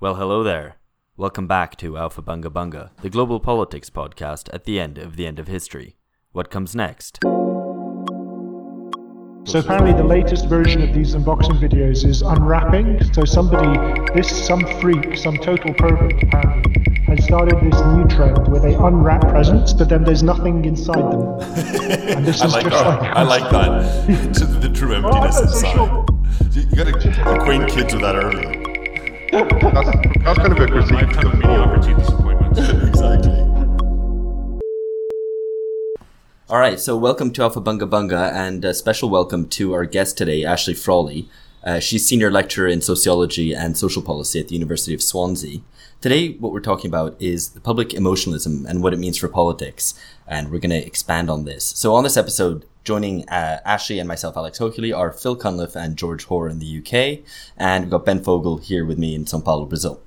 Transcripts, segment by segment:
Well, hello there. Welcome back to Aufhebunga Bunga, the global politics podcast at the end of the end of history. What comes next? So apparently the latest version of these unboxing videos is unwrapping. So somebody, this, some freak, some total pervert apparently, has started this new trend where they unwrap presents, but then there's nothing inside them. And this I is like just that. like, I like that. The true oh, emptiness Oh, that's so inside. You, you gotta acquaint kids with that early. That's, that's kind of a critique. lifetime of mediocrity and disappointment. exactly. All right, so welcome to Aufhebunga Bunga, and a special welcome to our guest today, Ashley Frawley. Uh, she's senior lecturer in sociology and social policy at the University of Swansea. Today, what we're talking about is the public emotionalism and what it means for politics, and we're going to expand on this. So, on this episode, joining uh, Ashley and myself, Alex Hochuli, are Phil Cunliffe and George Hoare in the UK, and we've got Ben Fogel here with me in Sao Paulo, Brazil.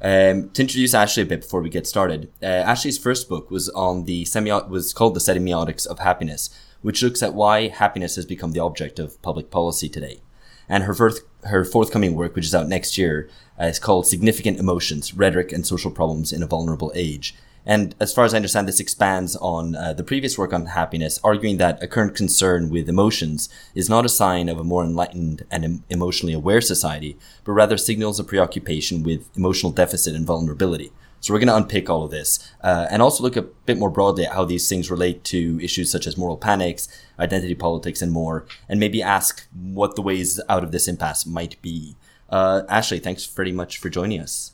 Um, to introduce Ashley a bit before we get started, uh, Ashley's first book was on the semio- was called the semiotics of happiness, which looks at why happiness has become the object of public policy today. And her first, her forthcoming work, which is out next year, uh, is called Significant Emotions: Rhetoric and Social Problems in a Vulnerable Age. And as far as I understand, this expands on uh, the previous work on happiness, arguing that a current concern with emotions is not a sign of a more enlightened and em- emotionally aware society, but rather signals a preoccupation with emotional deficit and vulnerability. So we're going to unpick all of this uh, and also look a bit more broadly at how these things relate to issues such as moral panics, identity politics, and more, and maybe ask what the ways out of this impasse might be. Uh, Ashley, thanks very much for joining us.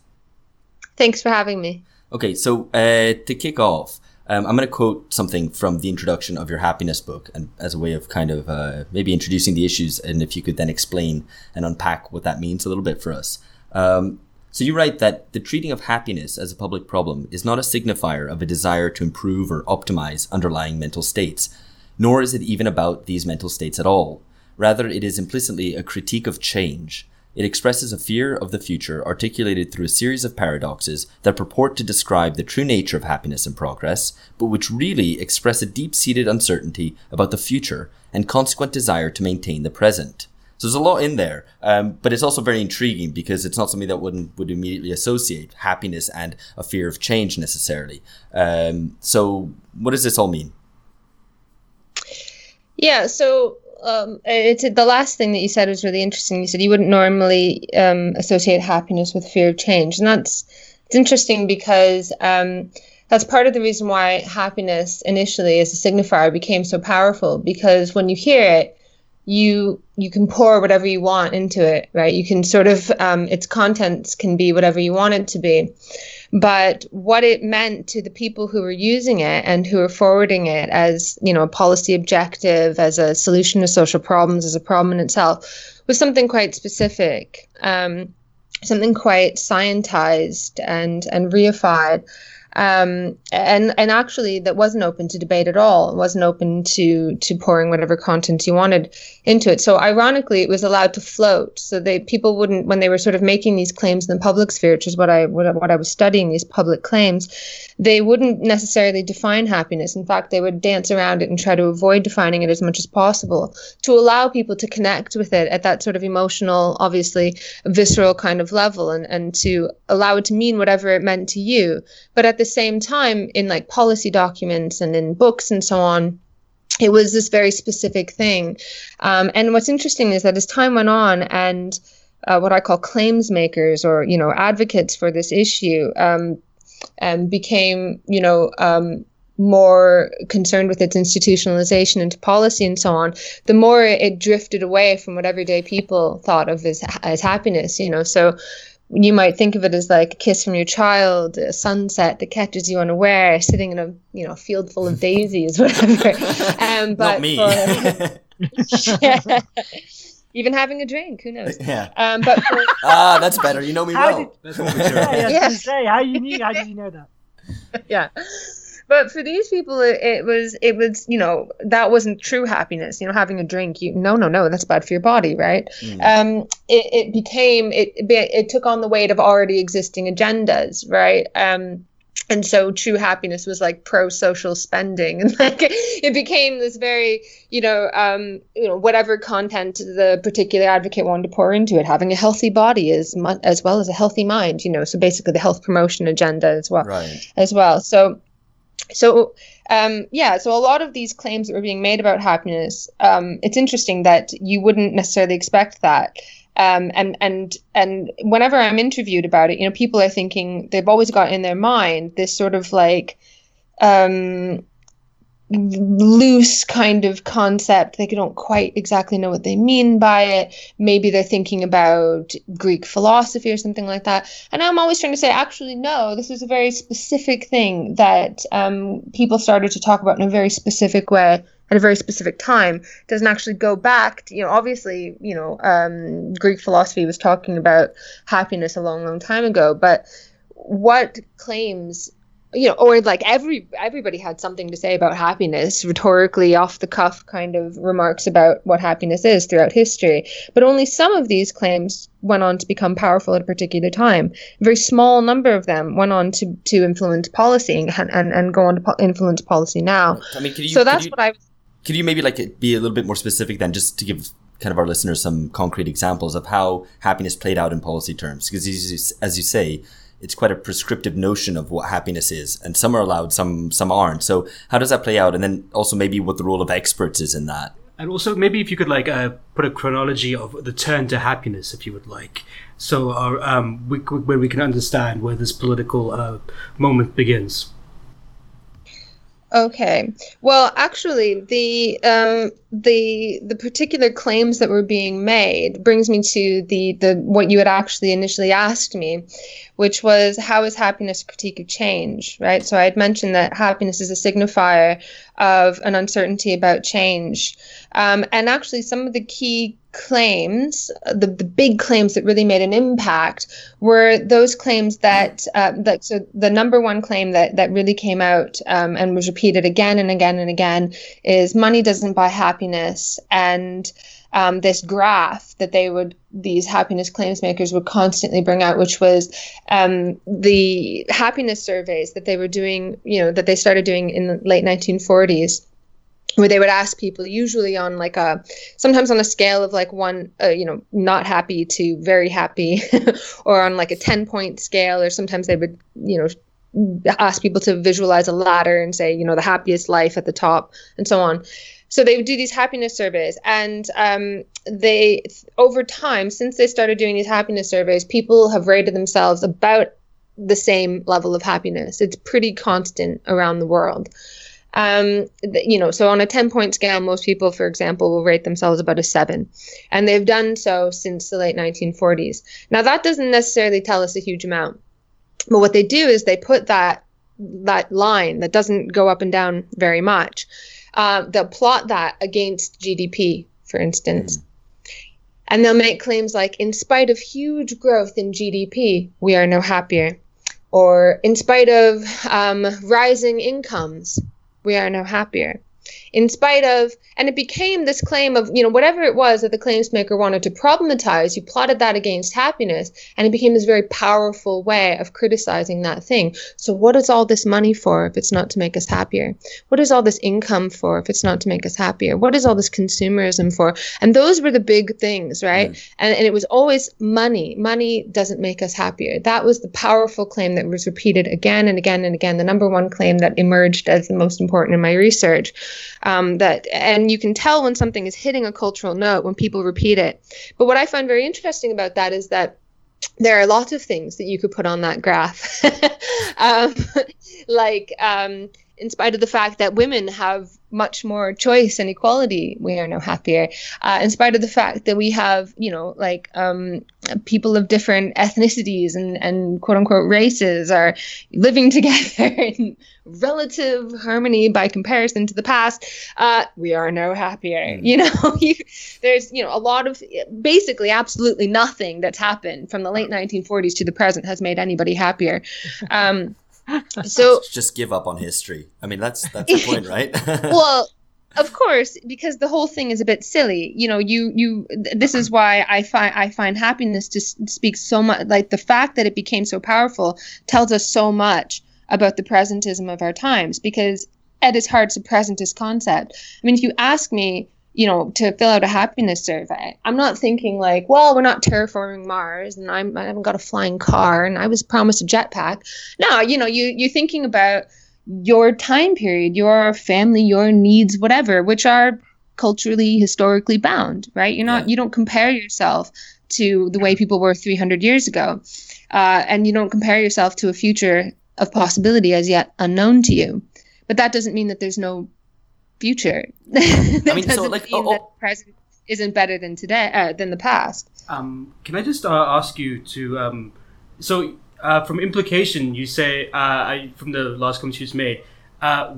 Thanks for having me. Okay, so uh, to kick off, um, I'm going to quote something from the introduction of your happiness book, and as a way of kind of uh, maybe introducing the issues, and if you could then explain and unpack what that means a little bit for us. Um, so you write that the treating of happiness as a public problem is not a signifier of a desire to improve or optimize underlying mental states, nor is it even about these mental states at all. Rather, it is implicitly a critique of change. It expresses a fear of the future articulated through a series of paradoxes that purport to describe the true nature of happiness and progress, but which really express a deep seated uncertainty about the future and consequent desire to maintain the present. So there's a lot in there, um, but it's also very intriguing because it's not something that wouldn't would immediately associate happiness and a fear of change necessarily. Um, so what does this all mean? Yeah, so um, it's the last thing that you said was really interesting. You said you wouldn't normally um, associate happiness with fear of change, and that's it's interesting because um, that's part of the reason why happiness initially as a signifier became so powerful. Because when you hear it, you you can pour whatever you want into it, right? You can sort of um, its contents can be whatever you want it to be. But what it meant to the people who were using it and who were forwarding it as, you know, a policy objective, as a solution to social problems, as a problem in itself, was something quite specific, um, something quite scientized and and reified. Um, and and actually that wasn't open to debate at all. It wasn't open to to pouring whatever content you wanted into it. So ironically, it was allowed to float. So they people wouldn't when they were sort of making these claims in the public sphere, which is what I what, what I was studying these public claims. They wouldn't necessarily define happiness. In fact, they would dance around it and try to avoid defining it as much as possible to allow people to connect with it at that sort of emotional, obviously visceral kind of level, and and to allow it to mean whatever it meant to you. But at the same time, in like policy documents and in books and so on, it was this very specific thing. Um, and what's interesting is that as time went on and uh, what I call claims makers or, you know, advocates for this issue um, um, became, you know, um, more concerned with its institutionalization into policy and so on, the more it drifted away from what everyday people thought of as, as happiness, you know. So you might think of it as like a kiss from your child, a sunset that catches you unaware, sitting in a you know field full of daisies, whatever. Um, but Not me. for- Yeah. even having a drink, who knows? yeah. Um, but for, Ah, that's better. You know me How well. That's what we Yeah, share. I was Yeah. say, how you knew? How did you know that? yeah. But for these people, it, it was it was you know that wasn't true happiness. You know, having a drink, you no no no, that's bad for your body, right? Mm. um, it, it became it, it took on the weight of already existing agendas, right? Um, and so true happiness was like pro-social spending and like it became this very you know um you know whatever content the particular advocate wanted to pour into it having a healthy body as as well as a healthy mind you know so basically the health promotion agenda as well Right. as well so so um, yeah so a lot of these claims that were being made about happiness um, it's interesting that you wouldn't necessarily expect that. Um, and and and whenever i'm interviewed about it you know people are thinking they've always got in their mind this sort of like um, loose kind of concept. They don't quite exactly know what they mean by it. Maybe they're thinking about greek philosophy or something like that. And i'm always trying to say actually no this is a very specific thing that um, people started to talk about in a very specific way at a very specific time. It doesn't actually go back to, you know obviously you know um, greek philosophy was talking about happiness a long long time ago. But what claims you know or like every everybody had something to say about happiness rhetorically off the cuff kind of remarks about what happiness is throughout history but only some of these claims went on to become powerful at a particular time a very small number of them went on to to influence policy and and, and go on to po- influence policy now I mean, could you? so could that's you- what i Could you maybe like be a little bit more specific then, just to give kind of our listeners some concrete examples of how happiness played out in policy terms? Because as you say, it's quite a prescriptive notion of what happiness is, and some are allowed, some some aren't. So how does that play out? And then also maybe what the role of experts is in that. And also, maybe if you could like uh, put a chronology of the turn to happiness, if you would like, so our, um, we, where we can understand where this political uh, moment begins. Okay. Well, actually, the um, the the particular claims that were being made brings me to the the what you had actually initially asked me, which was how is happiness a critique of change, right? So I had mentioned that happiness is a signifier of an uncertainty about change, um, and actually some of the key claims, the the big claims that really made an impact, were those claims that uh, that so the number one claim that that really came out um, and was repeated again and again and again is money doesn't buy happiness. And um, this graph that they would these happiness claims makers would constantly bring out which was um, the happiness surveys that they were doing you know that they started doing in the late 1940s where they would ask people usually on like a sometimes on a scale of like one uh, you know not happy to very happy or on like a 10 point scale or sometimes they would you know ask people to visualize a ladder and say you know the happiest life at the top and so on. So they would do these happiness surveys and um, they over time since they started doing these happiness surveys people have rated themselves about the same level of happiness. It's pretty constant around the world um, you know, so on a 10 point scale, most people, for example, will rate themselves about a seven. And they've done so since the late 1940s. Now, that doesn't necessarily tell us a huge amount. But what they do is they put that that line that doesn't go up and down very much. Uh, they'll plot that against GDP, for instance. And they'll make claims like, in spite of huge growth in GDP, we are no happier. Or in spite of um, rising incomes, we are no happier. In spite of, and it became this claim of, you know, whatever it was that the claims maker wanted to problematize, you plotted that against happiness, and it became this very powerful way of criticizing that thing. So, what is all this money for if it's not to make us happier? What is all this income for if it's not to make us happier? What is all this consumerism for? And those were the big things, right? Mm. And, and it was always money. Money doesn't make us happier. That was the powerful claim that was repeated again and again and again. The number one claim that emerged as the most important in my research. Um, that and you can tell when something is hitting a cultural note when people repeat it. But what I find very interesting about that is that there are lots of things that you could put on that graph, um, like um, in spite of the fact that women have much more choice and equality, we are no happier. Uh, in spite of the fact that we have, you know, like um, people of different ethnicities and, and quote unquote races are living together in relative harmony by comparison to the past, uh, we are no happier. You know, you, there's, you know, a lot of basically absolutely nothing that's happened from the late 1940s to the present has made anybody happier. Um, so Just give up on history. I mean, that's that's the point, right? well of course because the whole thing is a bit silly you know you you th- this is why i find i find happiness to speak so much like the fact that it became so powerful tells us so much about the presentism of our times because at its heart, it's a presentist concept. I mean, if you ask me, you know, to fill out a happiness survey, I'm not thinking like, well, we're not terraforming Mars, and I'm, I haven't got a flying car, and I was promised a jetpack. No, you know, you you're thinking about your time period, your family, your needs, whatever, which are culturally, historically bound, right? You're not, Yeah. you don't compare yourself to the way people were 300 years ago, uh, and you don't compare yourself to a future of possibility as yet unknown to you. But that doesn't mean that there's no future. that mean, doesn't like, mean oh, oh. the present isn't better than today uh, than the past. Um, can I just uh, ask you to? Um, so, uh, from implication, you say uh, I, from the last comment you just made. Uh,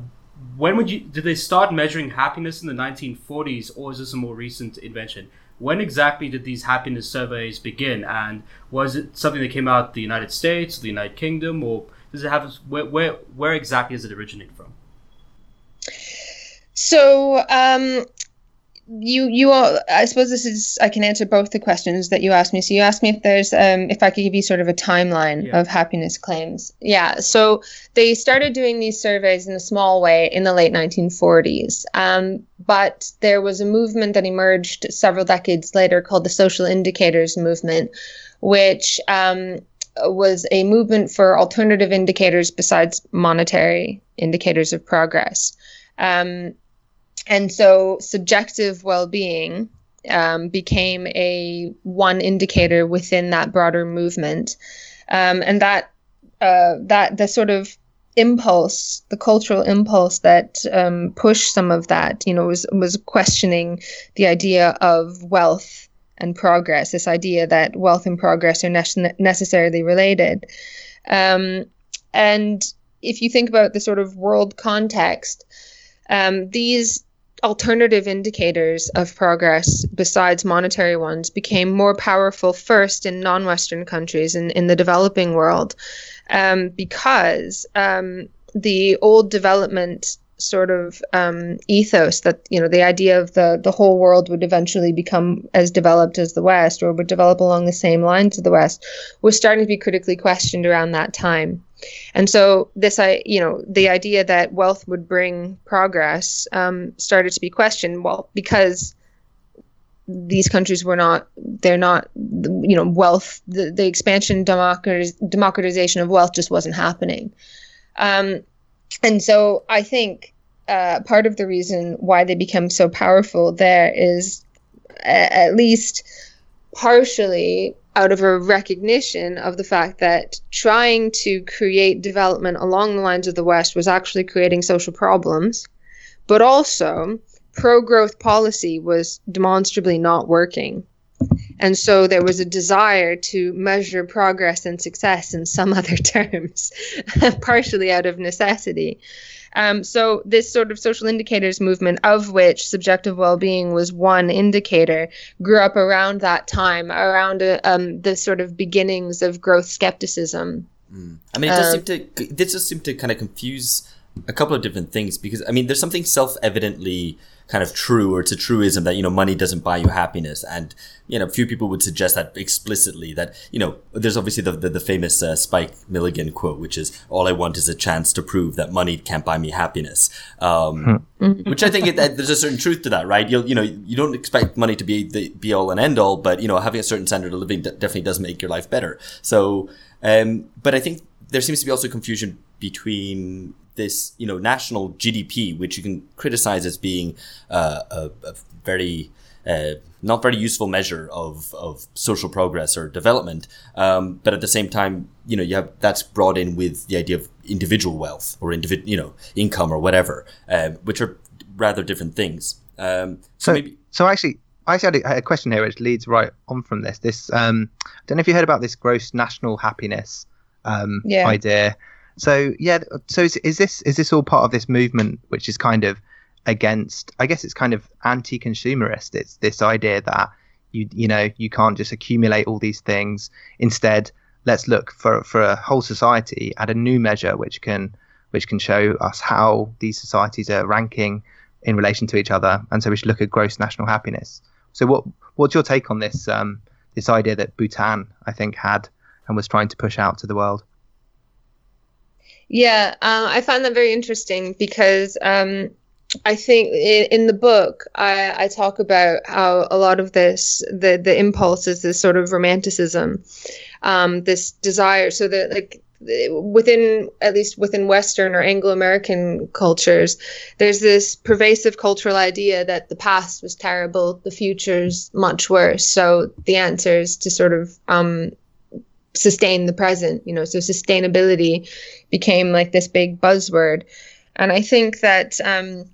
when would you? Did they start measuring happiness in the 1940s, or is this a more recent invention? When exactly did these happiness surveys begin, and was it something that came out the United States, the United Kingdom, or does it have where where, where exactly does it originate from? So, um, you you all, I suppose this is I can answer both the questions that you asked me. So you asked me if there's um, if I could give you sort of a timeline Yeah. of happiness claims. Yeah. So they started doing these surveys in a small way in the late 1940s. Um, but there was a movement that emerged several decades later called the social indicators movement, which um, was a movement for alternative indicators besides monetary indicators of progress. Um, and so subjective well-being um, became a one indicator within that broader movement, um, and that uh, that the sort of impulse, the cultural impulse that um, pushed some of that, you know, was was questioning the idea of wealth and progress. This idea that wealth and progress are nece- necessarily related, um, and if you think about the sort of world context, um, these alternative indicators of progress besides monetary ones became more powerful first in non-western countries and in the developing world um, because um, the old development sort of um, ethos that you know the idea of the the whole world would eventually become as developed as the west or would develop along the same lines as the west was starting to be critically questioned around that time and so this, I, you know, the idea that wealth would bring progress um, started to be questioned. Well, because these countries were not, they're not, you know, wealth, the, the expansion, democratiz- democratization of wealth just wasn't happening. Um, and so I think uh, part of the reason why they become so powerful there is a- at least partially out of a recognition of the fact that trying to create development along the lines of the West was actually creating social problems, but also pro growth policy was demonstrably not working. And so there was a desire to measure progress and success in some other terms, partially out of necessity. Um, so this sort of social indicators movement, of which subjective well-being was one indicator, grew up around that time, around uh, um, the sort of beginnings of growth skepticism. I mean, it does Um, seem to this does seem to kind of confuse a couple of different things because I mean, there's something self-evidently kind of true, or it's a truism that you know money doesn't buy you happiness, and you know, few people would suggest that explicitly. That you know, there's obviously the the, the famous uh, Spike Milligan quote, which is "All I want is a chance to prove that money can't buy me happiness," um, which I think it, that there's a certain truth to that, right? You'll you know, you don't expect money to be the be all and end all, but you know, having a certain standard of living de- definitely does make your life better. So, um, but I think there seems to be also confusion between this, you know, national GDP, which you can criticize as being uh, a, a very uh, not very useful measure of, of social progress or development. Um, but at the same time, you know, you have that's brought in with the idea of individual wealth or individual, you know, income or whatever, um, which are rather different things. Um, so, So, maybe so actually, I actually had a, a question here which leads right on from this. This um, I don't know if you heard about this gross national happiness um, Yeah. idea. So yeah, so is, is this is this all part of this movement which is kind of against? I guess it's kind of anti-consumerist. It's this idea that you you know you can't just accumulate all these things. Instead, let's look for for a whole society at a new measure which can which can show us how these societies are ranking in relation to each other, and so we should look at gross national happiness. So, what what's your take on this um, this idea that Bhutan, I think, had and was trying to push out to the world? Yeah, um, I find that very interesting because um, I think in, in the book I, I, talk about how a lot of this the the impulse is this sort of romanticism, um, this desire. So that like within at least within Western or Anglo American cultures, there's this pervasive cultural idea that the past was terrible, the future's much worse. So the answer is to sort of um, sustain the present. You know, so sustainability became like this big buzzword, and I think that. Um,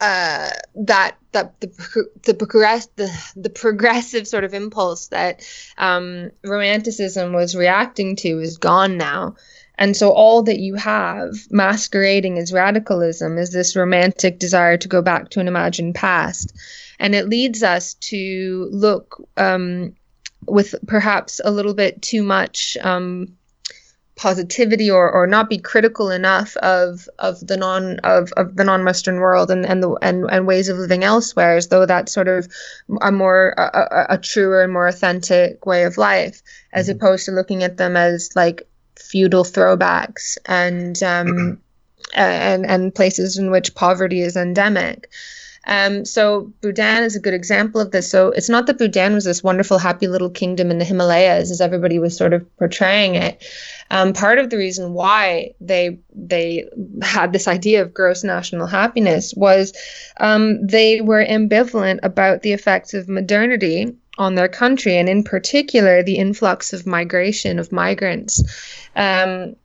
uh, that that the the progress the the progressive sort of impulse that um, romanticism was reacting to is gone now, and so all that you have masquerading as radicalism is this romantic desire to go back to an imagined past, and it leads us to look um, with perhaps a little bit too much. Um, positivity or, or not be critical enough of of the non of, of the non-western world and and the and, and ways of living elsewhere as though that's sort of a more a, a truer and more authentic way of life as mm-hmm. opposed to looking at them as like feudal throwbacks and um and and places in which poverty is endemic um, so Bhutan is a good example of this. So it's not that Bhutan was this wonderful, happy little kingdom in the Himalayas, as everybody was sort of portraying it. Um, part of the reason why they they had this idea of gross national happiness was um, they were ambivalent about the effects of modernity on their country, and in particular the influx of migration of migrants. Um,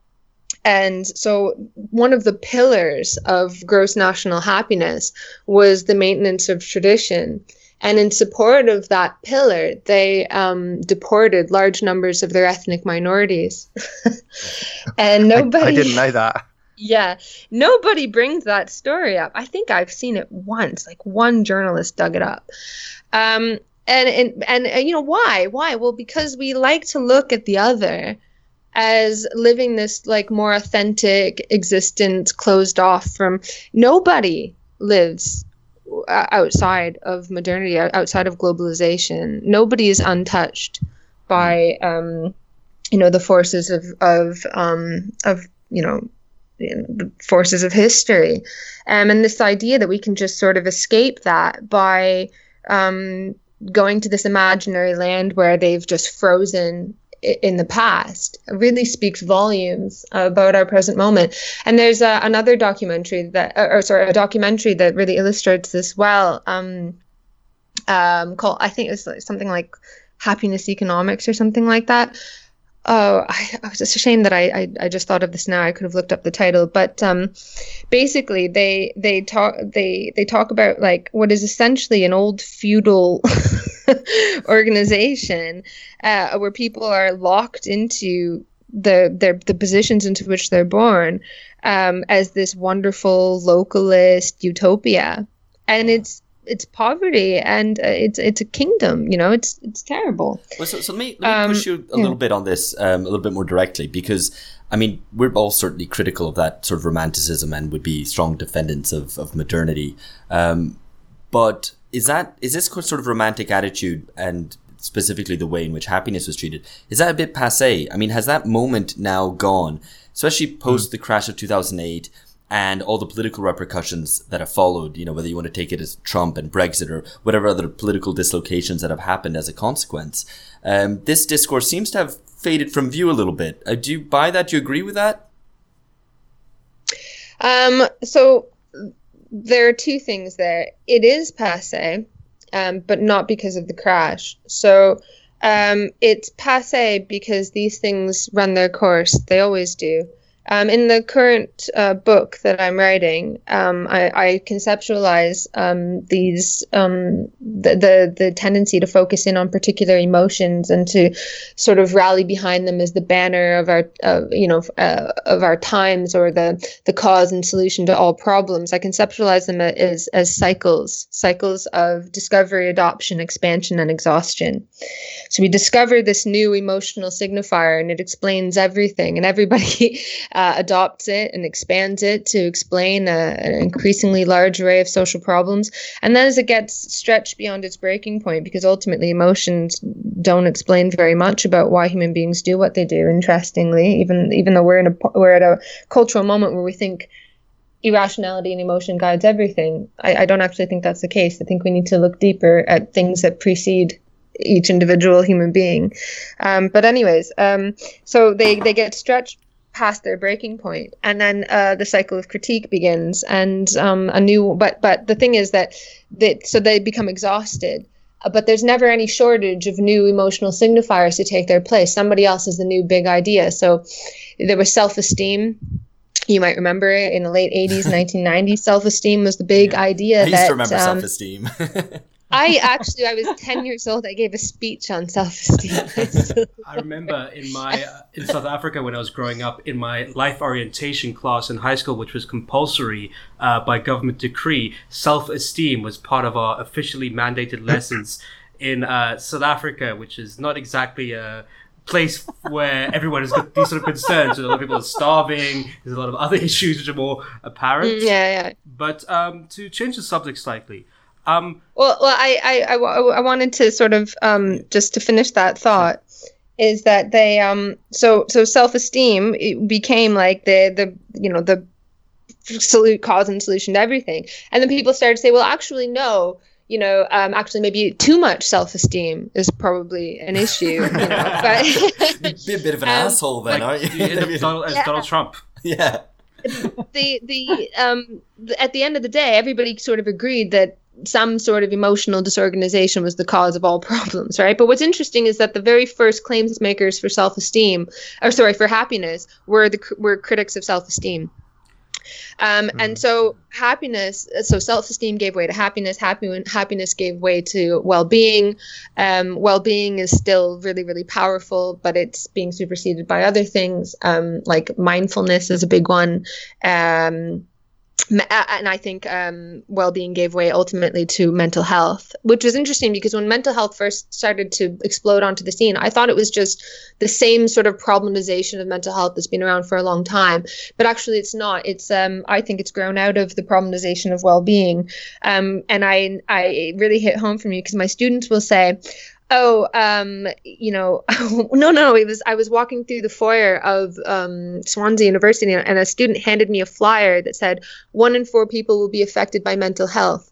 and so, one of the pillars of gross national happiness was the maintenance of tradition. And in support of that pillar, they um, deported large numbers of their ethnic minorities. and nobody. I, I didn't know that. Yeah, nobody brings that story up. I think I've seen it once. Like one journalist dug it up. Um, and, and and and you know why? Why? Well, because we like to look at the other as living this like more authentic existence closed off from nobody lives outside of modernity outside of globalization. Nobody is untouched by um, you know the forces of of um, of you know the forces of history. Um, and this idea that we can just sort of escape that by um, going to this imaginary land where they've just frozen in the past really speaks volumes about our present moment. And there's uh, another documentary that, or sorry, a documentary that really illustrates this well. Um, um, called I think it's something like Happiness Economics or something like that. Oh, I, it's just a shame that I, I, I just thought of this now. I could have looked up the title, but um, basically they they talk they they talk about like what is essentially an old feudal organization uh, where people are locked into the their the positions into which they're born um, as this wonderful localist utopia, and it's it's poverty and uh, it's it's a kingdom. You know, it's it's terrible. Well, so, so let me, let me um, push you a yeah. little bit on this um, a little bit more directly because I mean we're all certainly critical of that sort of romanticism and would be strong defendants of of modernity. Um, but is that is this sort of romantic attitude and specifically the way in which happiness was treated is that a bit passe? I mean, has that moment now gone, especially post mm. the crash of two thousand eight? And all the political repercussions that have followed, you know, whether you want to take it as Trump and Brexit or whatever other political dislocations that have happened as a consequence. Um, this discourse seems to have faded from view a little bit. Uh, do you buy that? Do you agree with that? Um, so there are two things there. It is passe, um, but not because of the crash. So um, it's passe because these things run their course. They always do. Um, in the current uh, book that I'm writing, um, I, I, conceptualize um, these um, the, the, the tendency to focus in on particular emotions and to sort of rally behind them as the banner of our uh, you know uh, of our times or the the cause and solution to all problems. I conceptualize them as as cycles cycles of discovery, adoption, expansion, and exhaustion. So we discover this new emotional signifier, and it explains everything, and everybody. uh, adopts it and expands it to explain a, an increasingly large array of social problems. And then as it gets stretched beyond its breaking point, because ultimately emotions don't explain very much about why human beings do what they do. Interestingly, even even though we're in a we're at a cultural moment where we think irrationality and emotion guides everything. I, I don't actually think that's the case. I think we need to look deeper at things that precede each individual human being. Um, but anyways, um, so they they get stretched past their breaking point, and then uh, the cycle of critique begins, and um, a new. But but the thing is that that so they become exhausted. uh, But there's never any shortage of new emotional signifiers to take their place. Somebody else is the new big idea. So there was self-esteem. You might remember it in the late 80s, 1990s. Self-esteem was the big idea I used that to remember um, self-esteem. I actually, I was 10 years old. I gave a speech on self-esteem. I remember in my uh, in South Africa when I was growing up in my life orientation class in high school, which was compulsory uh, by government decree. Self esteem was part of our officially mandated lessons in uh, South Africa, which is not exactly a place where everyone has got these sort of concerns. A lot of people are starving. There's a lot of other issues which are more apparent. yeah, yeah. But um, to change the subject slightly, um, Well, well, I, I, I, I wanted to sort of um, just to finish that thought is that they um so so self-esteem became like the the you know the absolute cause and solution to everything and then people started to say well actually no you know um actually maybe too much self-esteem is probably an issue you know but Be a bit of an Um, asshole then, like aren't you end up you? Donald, as Yeah. Donald Trump. yeah. the the um the, at the end of the day everybody sort of agreed that some sort of emotional disorganization was the cause of all problems right? But what's interesting is that the very first claims makers for self-esteem or sorry for happiness were the were critics of self-esteem. Um, and so happiness so self-esteem gave way to happiness happy happiness gave way to well-being. Um, well-being is still really really powerful but it's being superseded by other things. Um, like mindfulness is a big one. Um, and I think um, well-being gave way ultimately to mental health, which was interesting because when mental health first started to explode onto the scene, I thought it was just the same sort of problematization of mental health that's been around for a long time, but actually it's not. It's um, I think it's grown out of the problematization of well-being, um, and I I really hit home for me because my students will say. Oh, um, you know, no, no, it was I was walking through the foyer of um, Swansea University, and a student handed me a flyer that said one in four people will be affected by mental health,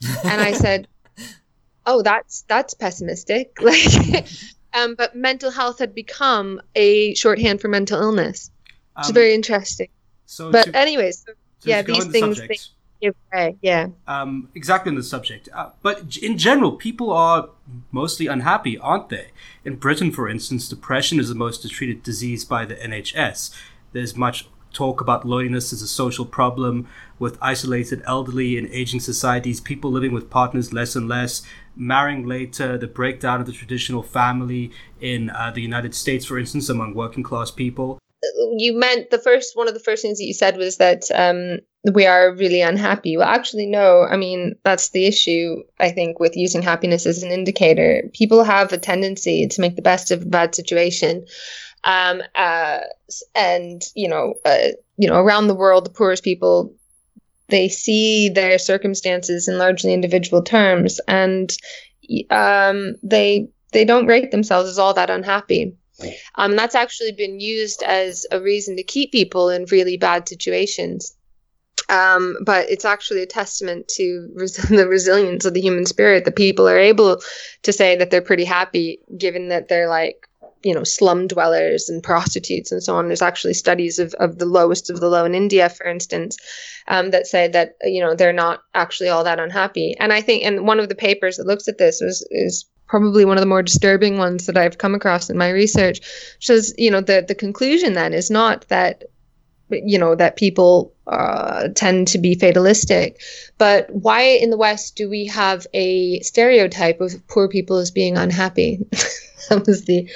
and I said, "Oh, that's that's pessimistic." Like, um, but mental health had become a shorthand for mental illness. It's Um, very interesting. so But to, anyways, to yeah, these things give way. Yeah. um, exactly on the subject. Uh, but in general, people are mostly unhappy, aren't they? In Britain, for instance, depression is the most treated disease by the NHS. There's much talk about loneliness as a social problem with isolated elderly in aging societies, people living with partners less and less, marrying later, the breakdown of the traditional family in uh, the United States, for instance, among working class people. You meant the first one of the first things that you said was that um, we are really unhappy. Well, actually, no. I mean, that's the issue. I think with using happiness as an indicator, people have a tendency to make the best of a bad situation, um, uh, and you know, uh, you know, around the world, the poorest people they see their circumstances in largely individual terms, and um, they they don't rate themselves as all that unhappy. Um, that's actually been used as a reason to keep people in really bad situations. Um, but it's actually a testament to res- the resilience of the human spirit that people are able to say that they're pretty happy, given that they're like, you know, slum dwellers and prostitutes and so on. There's actually studies of, of the lowest of the low in India, for instance, um, that say that, you know, they're not actually all that unhappy. And I think, and one of the papers that looks at this was, is probably one of the more disturbing ones that I've come across in my research shows you know the the conclusion then is not that you know that people uh, tend to be fatalistic but why in the west do we have a stereotype of poor people as being unhappy? That was the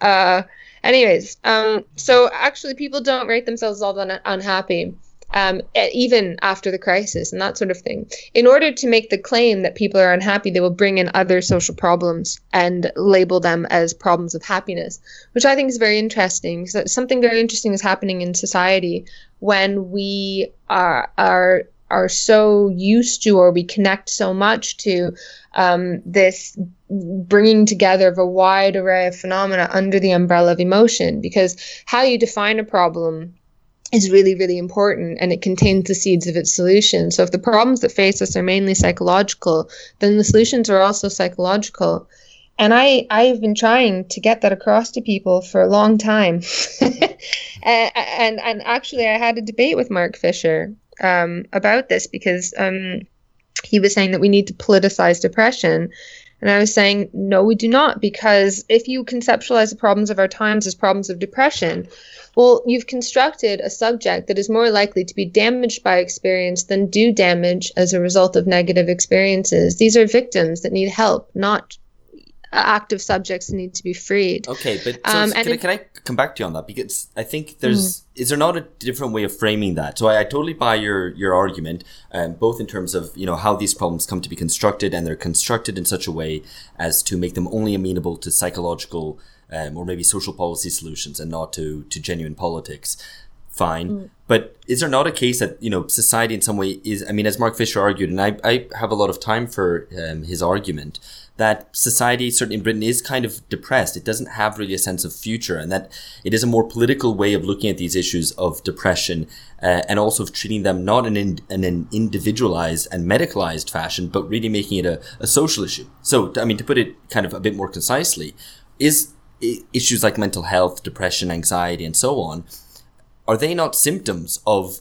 uh anyways um so actually people don't rate themselves all that un- unhappy um, even after the crisis and that sort of thing. In order to make the claim that people are unhappy, they will bring in other social problems and label them as problems of happiness, which I think is very interesting. So something very interesting is happening in society when we are are are so used to or we connect so much to um, this bringing together of a wide array of phenomena under the umbrella of emotion because how you define a problem is really really important and it contains the seeds of its solution. So if the problems that face us are mainly psychological then the solutions are also psychological. And I I've been trying to get that across to people for a long time, and, and and actually I had a debate with Mark Fisher um, about this because um, he was saying that we need to politicize depression, and I was saying no, we do not because if you conceptualize the problems of our times as problems of depression, well, you've constructed a subject that is more likely to be damaged by experience than do damage as a result of negative experiences. These are victims that need help, not active subjects need to be freed. Okay, but so Um, can, and I, can I come back to you on that because I think there's is there not a different way of framing that? So I, I totally buy your your argument, um, both in terms of you know how these problems come to be constructed and they're constructed in such a way as to make them only amenable to psychological um, or maybe social policy solutions and not to to genuine politics. Fine, but is there not a case that you know society in some way is? I mean, as Mark Fisher argued, and I I have a lot of time for um, his argument that society, certainly in Britain, is kind of depressed. It doesn't have really a sense of future, and that it is a more political way of looking at these issues of depression uh, and also of treating them not in, in, in an individualized and medicalized fashion, but really making it a, a social issue. So, I mean, to put it kind of a bit more concisely, is issues like mental health, depression, anxiety, and so on, are they not symptoms of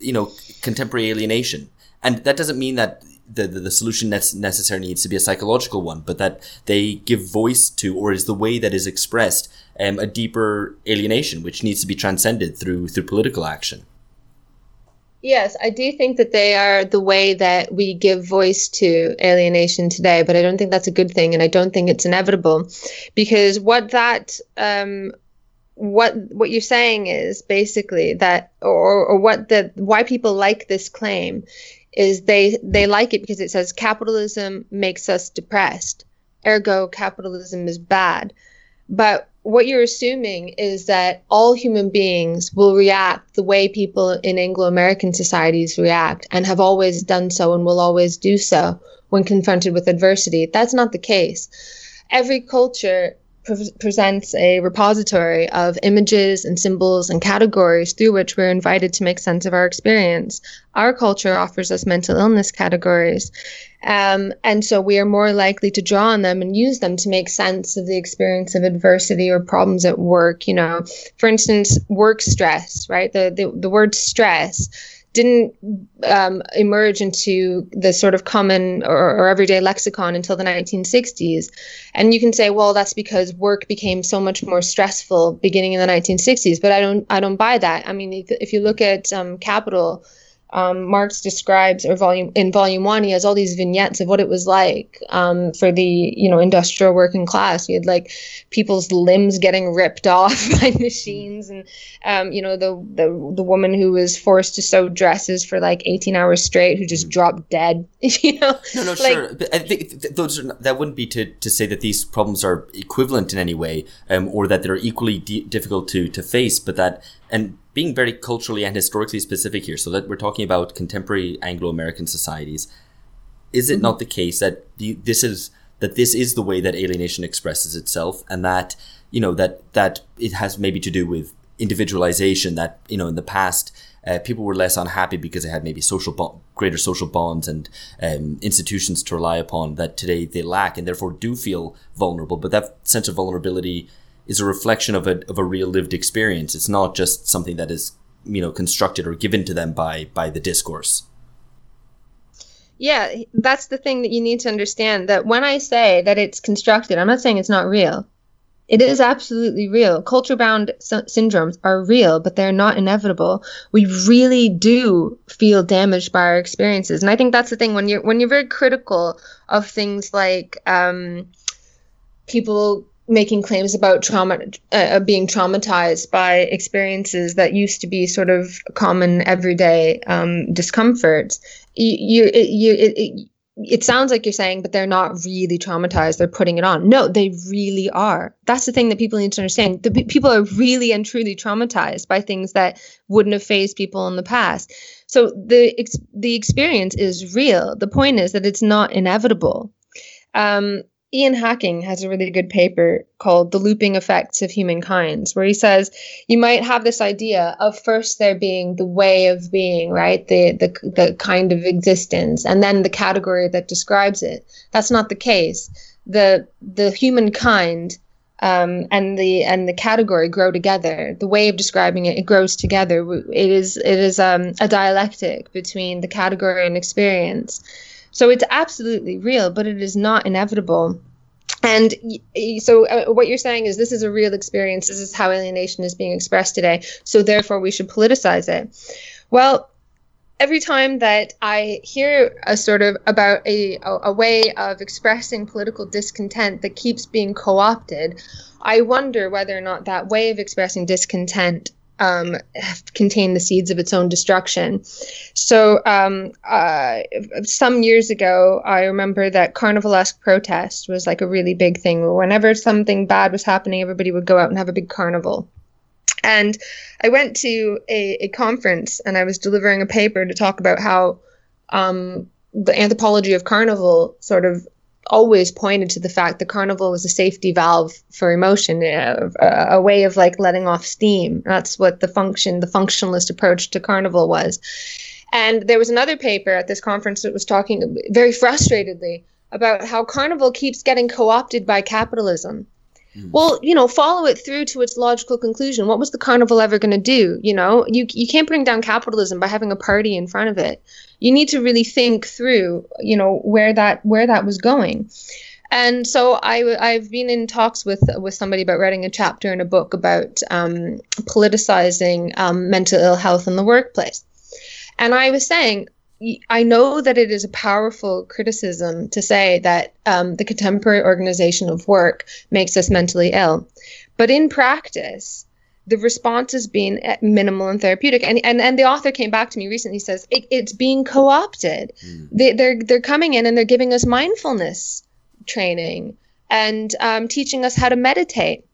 you know contemporary alienation and that doesn't mean that the, the, the solution nec- necessarily needs to be a psychological one but that they give voice to or is the way that is expressed um, a deeper alienation which needs to be transcended through through political action. Yes, I do think that they are the way that we give voice to alienation today, but I don't think that's a good thing, and I don't think it's inevitable, because what that um, what what you're saying is basically that, or or what the why people like this claim is they they like it because it says capitalism makes us depressed, ergo capitalism is bad. But what you're assuming is that all human beings will react the way people in Anglo American societies react and have always done so and will always do so when confronted with adversity. That's not the case. Every culture pre- presents a repository of images and symbols and categories through which we're invited to make sense of our experience. Our culture offers us mental illness categories. Um, and so we are more likely to draw on them and use them to make sense of the experience of adversity or problems at work. You know, for instance, work stress, right? The, the, the word stress didn't um, emerge into the sort of common or, or everyday lexicon until the 1960s. And you can say, well, that's because work became so much more stressful beginning in the 1960s. But I don't, I don't buy that. I mean, if, if you look at um, Capital, um, Marx describes, or volume in volume one, he has all these vignettes of what it was like um, for the you know industrial working class. You had like people's limbs getting ripped off by machines, and um, you know the, the the woman who was forced to sew dresses for like eighteen hours straight, who just dropped dead. You know, No, no, Like- sure. But I think th- those are that wouldn't be to, to say that these problems are equivalent in any way, um, or that they're equally di- difficult to to face. But that and being very culturally and historically specific here, so that we're talking about contemporary Anglo-American societies. Is it not the case that the, this is that this is the way that alienation expresses itself, and that you know that that it has maybe to do with individualization? That you know in the past uh, people were less unhappy because they had maybe social bo- greater social bonds and um, institutions to rely upon that today they lack and therefore do feel vulnerable. But that sense of vulnerability is a reflection of a of a real lived experience. It's not just something that is you know constructed or given to them by by the discourse. Yeah, that's the thing that you need to understand that when I say that it's constructed, I'm not saying it's not real. It is absolutely real. Culture bound sy- syndromes are real, but they're not inevitable. We really do feel damaged by our experiences. And I think that's the thing when you're when you're very critical of things like um, people making claims about trauma, uh, being traumatized by experiences that used to be sort of common everyday um, discomforts. You, you, it, you, it, it, it sounds like you're saying, but they're not really traumatized. They're putting it on. No, they really are. That's the thing that people need to understand. The people are really and truly traumatized by things that wouldn't have phased people in the past. So the ex- the experience is real. The point is that it's not inevitable. Um, Ian Hacking has a really good paper called The Looping Effects of Humankind, where he says you might have this idea of first there being the way of being, right? The, the, the kind of existence, and then the category that describes it. That's not the case. The, the humankind um, and the and the category grow together. The way of describing it, it grows together. It is it is um, a dialectic between the category and experience. So it's absolutely real, but it is not inevitable. And so, uh, what you're saying is this is a real experience. This is how alienation is being expressed today. So, therefore, we should politicize it. Well, every time that I hear a sort of about a, a, way of expressing political discontent that keeps being co opted, I wonder whether or not that way of expressing discontent um, contain the seeds of its own destruction. So, um, uh, some years ago, I remember that carnivalesque protest was like a really big thing. Whenever something bad was happening, everybody would go out and have a big carnival. And I went to a, a conference and I was delivering a paper to talk about how um, the anthropology of carnival sort of always pointed to the fact that carnival was a safety valve for emotion, uh, a, a, way of like letting off steam. That's what the function, the functionalist approach to carnival was. And there was another paper at this conference that was talking very frustratedly about how carnival keeps getting co-opted by capitalism. Mm. Well, you know, follow it through to its logical conclusion. What was the carnival ever going to do? You know, you you can't bring down capitalism by having a party in front of it you need to really think through, you know, where that where that was going. And so I, I've been in talks with with somebody about writing a chapter in a book about um, politicizing um, mental ill health in the workplace. And I was saying, I know that it is a powerful criticism to say that um, the contemporary organization of work makes us mentally ill. But in practice, the response has been minimal and therapeutic. And, and and the author came back to me recently says it, it's being co-opted. Mm. They, they're they're coming in and they're giving us mindfulness training and um, teaching us how to meditate.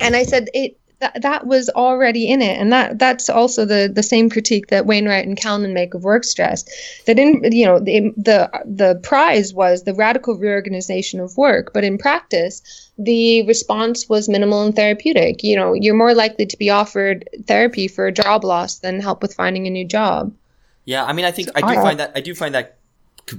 And I said it that, that was already in it. And that that's also the the same critique that Wainwright and Calnan make of work stress. That in you know the the the prize was the radical reorganization of work. But in practice the response was minimal and therapeutic. You know you're more likely to be offered therapy for a job loss than help with finding a new job. Yeah i mean i think i do find that i do find that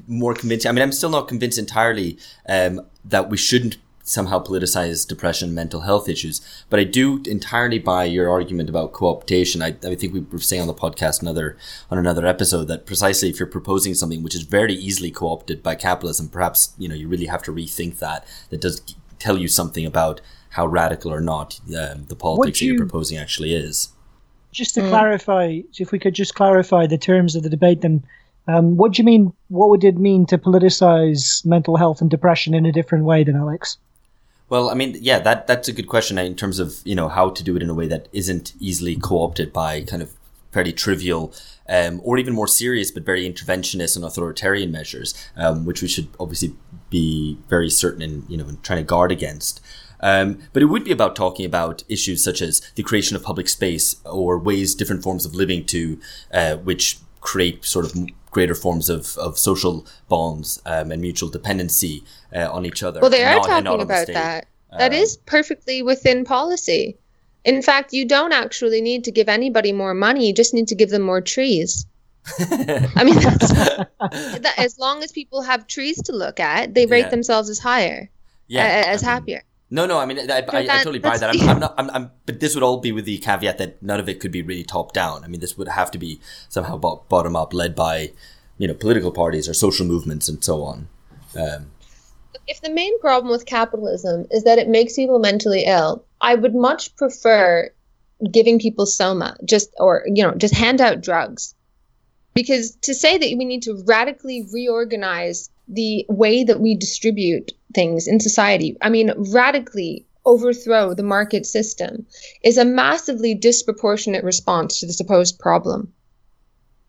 more convincing. I mean i'm still not convinced entirely um, that we shouldn't somehow politicize depression, mental health issues. But I do entirely buy your argument about co-optation. I, I think we were saying on the podcast another on another episode that precisely if you're proposing something which is very easily co-opted by capitalism, perhaps you know you really have to rethink that. That does tell you something about how radical or not um, the politics you, that you're proposing actually is. Just to mm. clarify, if we could just clarify the terms of the debate, then um, what do you mean? What would it mean to politicize mental health and depression in a different way than Alex? Well, I mean, yeah, that that's a good question in terms of you know how to do it in a way that isn't easily co-opted by kind of fairly trivial um, or even more serious but very interventionist and authoritarian measures, um, which we should obviously be very certain in you know in trying to guard against. Um, but it would be about talking about issues such as the creation of public space or ways different forms of living to uh, which create sort of greater forms of, of social bonds um, and mutual dependency uh, on each other. Well, they are not, talking about that. That um, is perfectly within policy. In fact, you don't actually need to give anybody more money. You just need to give them more trees. I mean, that, as long as people have trees to look at, they rate yeah. themselves as higher, yeah, as I mean, happier. No, no, I mean, I, I, I totally buy that. I'm, I'm not, I'm, I'm, but this would all be with the caveat that none of it could be really top down. I mean, this would have to be somehow bottom up, led by, you know, political parties or social movements and so on. Um, if the main problem with capitalism is that it makes people mentally ill, I would much prefer giving people soma, just or you know, just hand out drugs. Because to say that we need to radically reorganize the way that we distribute things in society. I mean, radically overthrow the market system is a massively disproportionate response to the supposed problem.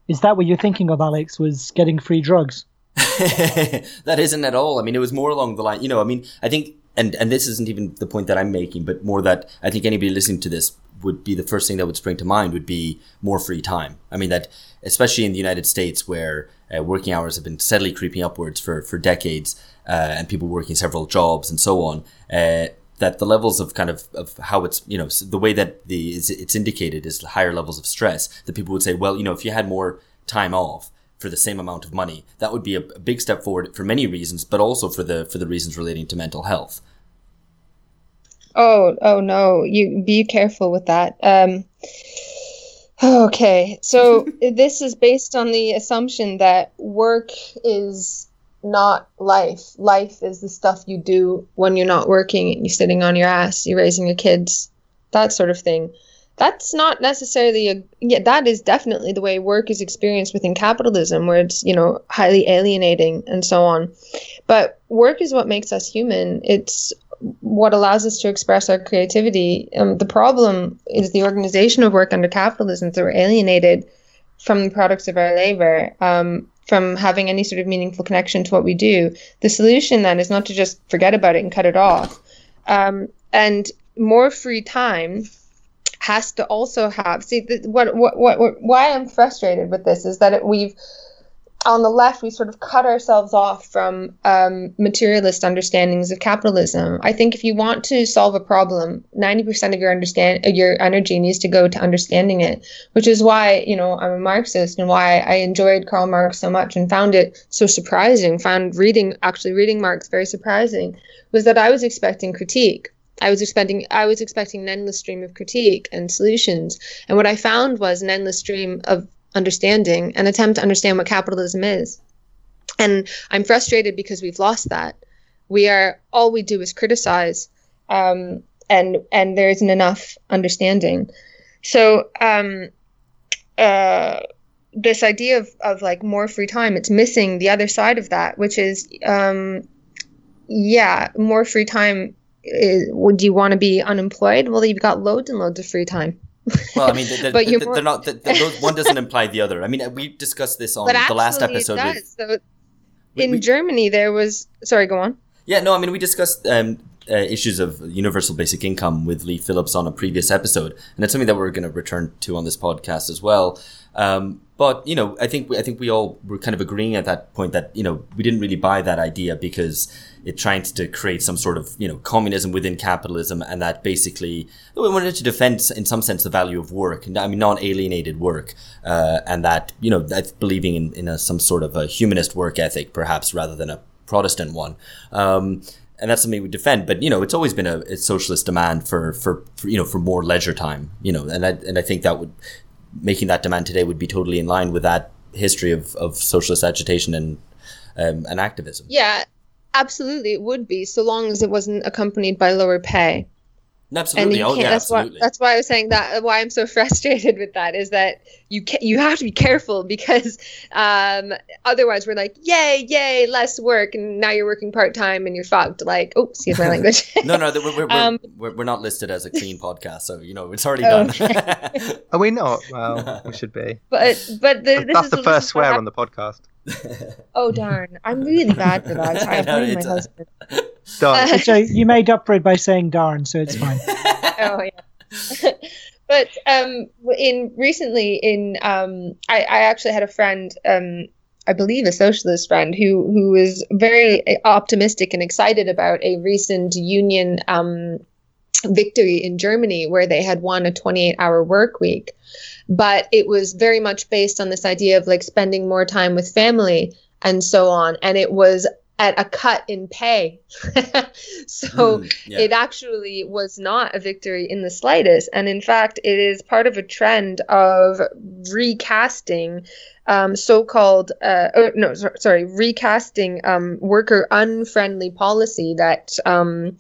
Is that what you're thinking of, Alex? Was getting free drugs? that isn't at all. I mean, it was more along the line, you know, I mean, I think, and, and this isn't even the point that I'm making, but more that I think anybody listening to this would be the first thing that would spring to mind would be more free time. I mean, that especially in the United States where uh, working hours have been steadily creeping upwards for, for decades, uh, and people working several jobs and so on, uh, that the levels of kind of, of how it's, you know, the way that the it's indicated is higher levels of stress that people would say, well, you know, if you had more time off, for the same amount of money. That would be a, a, big step forward for many reasons, but also for the for the reasons relating to mental health. Oh, oh no! You be careful with that. Um, okay, so this is based on the assumption that work is not life. Life is the stuff you do when you're not working and you're sitting on your ass, you're raising your kids, that sort of thing that's not necessarily a yeah that is definitely the way work is experienced within capitalism where it's you know highly alienating and so on but work is what makes us human it's what allows us to express our creativity. Um, the problem is the organization of work under capitalism that we're alienated from the products of our labor um, from having any sort of meaningful connection to what we do. The solution then is not to just forget about it and cut it off. Um, and more free time has to also have see the, what, what what what why I'm frustrated with this is that it, we've on the left we sort of cut ourselves off from um, materialist understandings of capitalism. I think if you want to solve a problem, ninety percent of your understand your energy needs to go to understanding it, which is why you know I'm a Marxist and why I enjoyed Karl Marx so much and found it so surprising. Found reading actually reading Marx very surprising was that I was expecting critique I was expecting I was expecting an endless stream of critique and solutions. And what I found was an endless stream of understanding, an attempt to understand what capitalism is. And I'm frustrated because we've lost that. We are all we do is criticize, um, and and there isn't enough understanding. So um, uh, this idea of, of like more free time, it's missing the other side of that, which is um, yeah, more free time is, would you want to be unemployed? Well, you've got loads and loads of free time. Well, I mean, the, the, but the, they're not. one doesn't imply the other. I mean, we discussed this on the last episode. With, so in we, Germany, there was. Sorry, go on. Yeah, no, I mean, we discussed um, uh, issues of universal basic income with Leigh Phillips on a previous episode, and it's something that we're going to return to on this podcast as well. Um, but you know, I think I think we all were kind of agreeing at that point that you know we didn't really buy that idea because it trying to create some sort of you know communism within capitalism, and that basically we wanted to defend in some sense the value of work, and I mean non-alienated work, uh, and that you know that's believing in, in a, some sort of a humanist work ethic, perhaps rather than a Protestant one. Um, and that's something we defend. But you know, it's always been a, a socialist demand for, for, for you know for more leisure time. You know, and I and I think that would making that demand today would be totally in line with that history of, of socialist agitation and um, and activism. Yeah, absolutely, it would be so long as it wasn't accompanied by lower pay. Absolutely. Oh, yeah, that's absolutely. why that's why I was saying that. Why I'm so frustrated with that is that you can, you have to be careful because um, otherwise we're like, yay, yay, less work, and now you're working part time and you're fucked. Like, oh, excuse my language. no, no, we're we're, um, we're, we're, not listed as a clean podcast, so you know it's already done. Okay. Are we not? Well, we should be. But but the, that's the first swear on the podcast. oh darn! I'm really bad for that. I blame my husband. Darn. so you made up for it by saying darn, so it's fine. oh yeah. but um, in recently in um, I, I actually had a friend um, I believe a socialist friend who who was very optimistic and excited about a recent union um, victory in Germany where they had won a 28 hour work week but it was very much based on this idea of like spending more time with family and so on and it was at a cut in pay. so mm, yeah. it actually was not a victory in the slightest. And in fact, it is part of a trend of recasting um, so-called, uh, oh, no, sorry, recasting um, worker unfriendly policy that um,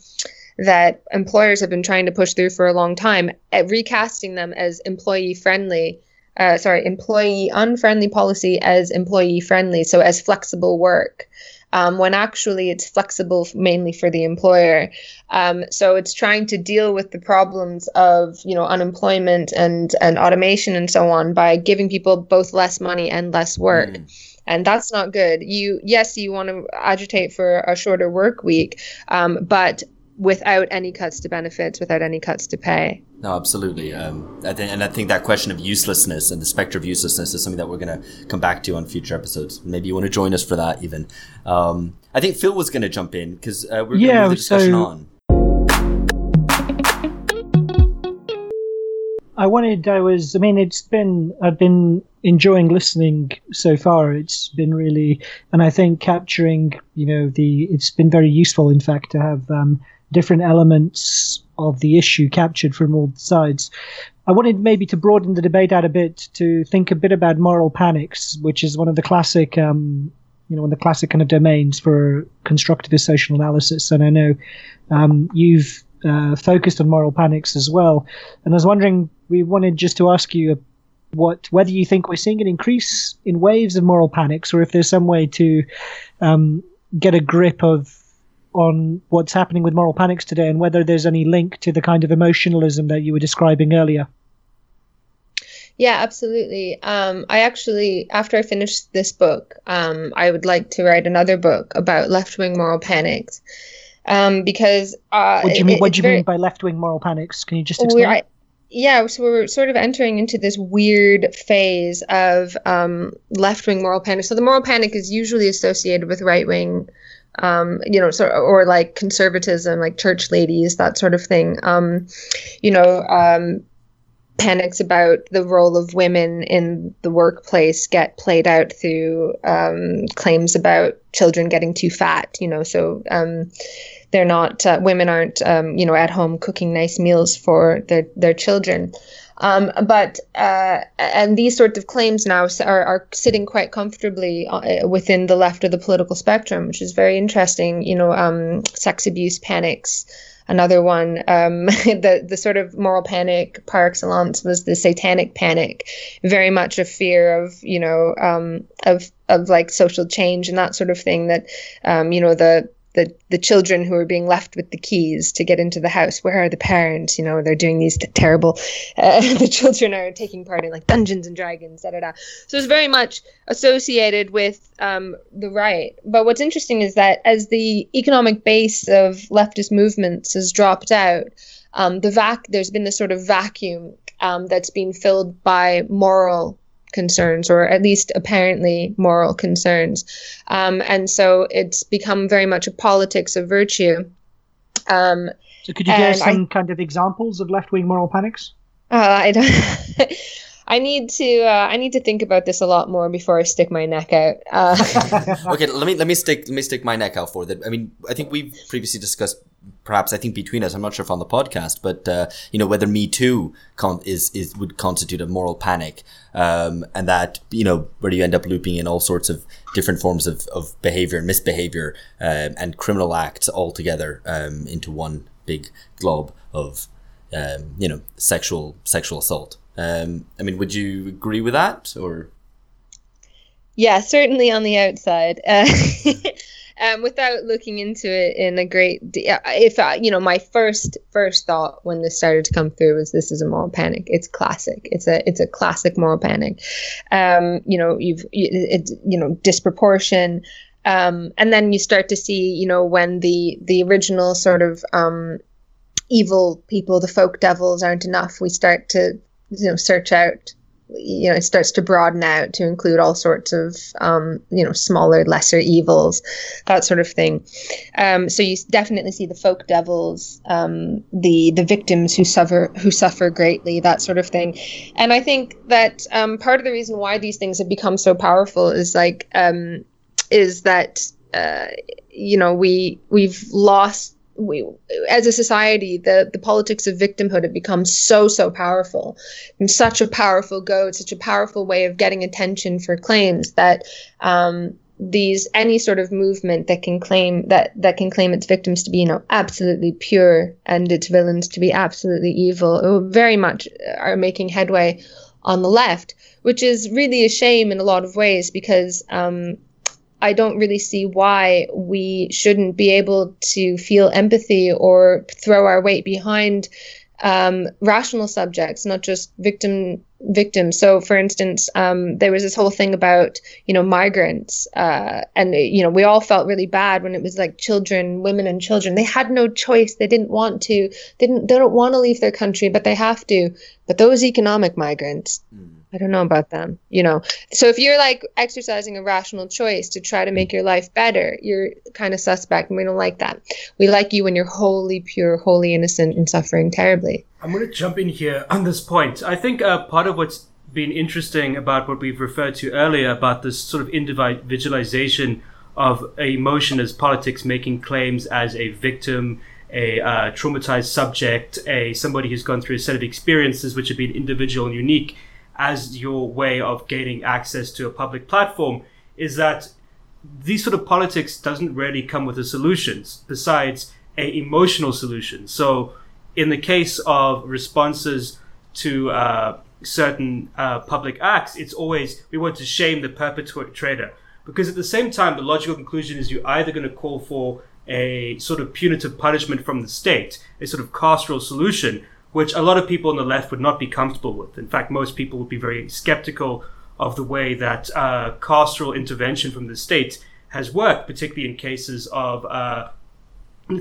that employers have been trying to push through for a long time, at recasting them as employee friendly. Uh, sorry, employee unfriendly policy as employee friendly, so as flexible work. um, when actually it's flexible mainly for the employer. Um, so it's trying to deal with the problems of you know unemployment and and automation and so on by giving people both less money and less work. Mm. And that's not good. You yes, you want to agitate for a shorter work week, um, but without any cuts to benefits, without any cuts to pay. No, absolutely. Um, I think, and I think that question of uselessness and the specter of uselessness is something that we're going to come back to on future episodes. Maybe you want to join us for that, even. Um, I think Phil was going to jump in because uh, we're yeah, going to move the discussion so on. I wanted. I was. I mean, it's been. I've been enjoying listening so far. It's been really, and I think capturing. You know, the. It's been very useful, in fact, to have um, different elements of the issue captured from all sides. I wanted maybe to broaden the debate out a bit to think a bit about moral panics, which is one of the classic, um, you know, one of the classic kind of domains for constructivist social analysis. And I know um, you've uh, focused on moral panics as well. And I was wondering, we wanted just to ask you what whether you think we're seeing an increase in waves of moral panics, or if there's some way to um, get a grip of on what's happening with moral panics today and whether there's any link to the kind of emotionalism that you were describing earlier. Yeah, absolutely. Um, I actually, after I finish this book, um, I would like to write another book about left wing moral panics. Um, because uh, what do you mean? It, what do you very, mean by left wing moral panics? Can you just explain? Yeah, so we're sort of entering into this weird phase of um, left wing moral panic. So the moral panic is usually associated with right wing um, you know, so, or like conservatism, like church ladies, that sort of thing. Um, you know, um, panics about the role of women in the workplace get played out through um, claims about children getting too fat. You know, so um, they're not uh, women aren't um, you know at home cooking nice meals for their their children. Um, but uh, and these sorts of claims now are, are sitting quite comfortably uh, within the left of the political spectrum, which is very interesting. You know, um, sex abuse panics. Another one, um, the the sort of moral panic par excellence was the satanic panic, very much a fear of you know um, of of like social change and that sort of thing. That um, you know the the the children who are being left with the keys to get into the house. Where are the parents? You know they're doing these terrible uh, the children are taking part in like dungeons and dragons da da da. So it's very much associated with um, the right but what's interesting is that as the economic base of leftist movements has dropped out um, the vac there's been this sort of vacuum um, that's been filled by moral concerns, or at least apparently moral concerns. Um, and so it's become very much a politics of virtue. Um, so, could you give some I, kind of examples of left wing moral panics? Uh, I don't. I need to uh, I need to think about this a lot more before I stick my neck out. Uh. okay, let me let me stick let me stick my neck out for that. I mean, I think we've previously discussed perhaps I think between us, I'm not sure if on the podcast, but uh, you know whether Me Too con- is is would constitute a moral panic, um, and that you know where you end up looping in all sorts of different forms of, of behavior and misbehavior um, and criminal acts all together um, into one big glob of um, you know sexual sexual assault. Um, I mean, would you agree with that or? Yeah, certainly on the outside. Uh, um, without looking into it in a great, de- if I, you know, my first first thought when this started to come through was this is a moral panic. It's classic. It's a it's a classic moral panic. Um, you know, you've it's you know disproportion, um, and then you start to see you know when the the original sort of um, evil people, the folk devils, aren't enough. We start to you know search out you know it starts to broaden out to include all sorts of um, you know smaller lesser evils that sort of thing. Um, so you definitely see the folk devils um, the the victims who suffer who suffer greatly that sort of thing. And i think that um, part of the reason why these things have become so powerful is like um, is that uh, you know we we've lost we as a society the the politics of victimhood have become so so powerful and such a powerful goad such a powerful way of getting attention for claims that um, these any sort of movement that can claim that that can claim its victims to be you know absolutely pure and its villains to be absolutely evil very much are making headway on the left which is really a shame in a lot of ways because um, I don't really see why we shouldn't be able to feel empathy or throw our weight behind um, rational subjects, not just victim victims. So, for instance, um, there was this whole thing about you know migrants, uh, and you know we all felt really bad when it was like children, women, and children. They had no choice. They didn't want to. They didn't. They don't want to leave their country, but they have to. But those economic migrants. I don't know about them, you know. So if you're like exercising a rational choice to try to make your life better, you're kind of suspect, and we don't like that. We like you when you're wholly pure, wholly innocent, and suffering terribly. I'm going to jump in here on this point. I think uh, part of what's been interesting about what we've referred to earlier about this sort of individualization of emotion as politics, making claims as a victim, a uh, traumatized subject, a somebody who's gone through a set of experiences which have been individual and unique as your way of gaining access to a public platform is that these sort of politics doesn't really come with the solutions besides a emotional solution. So in the case of responses to uh, certain uh, public acts, it's always we want to shame the perpetrator because at the same time the logical conclusion is you're either going to call for a sort of punitive punishment from the state, a sort of carceral solution, which a lot of people on the left would not be comfortable with. In fact, most people would be very skeptical of the way that uh, carceral intervention from the state has worked, particularly in cases of uh,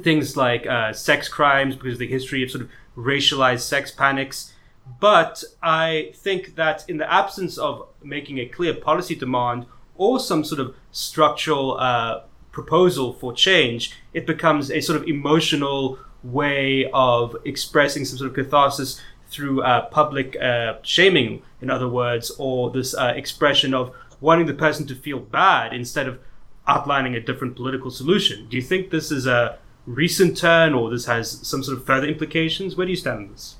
things like uh, sex crimes, because of the history of sort of racialized sex panics. But I think that in the absence of making a clear policy demand or some sort of structural uh, proposal for change, it becomes a sort of emotional way of expressing some sort of catharsis through uh, public uh, shaming, in other words, or this uh, expression of wanting the person to feel bad instead of outlining a different political solution. Do you think this is a recent turn or this has some sort of further implications? Where do you stand on this?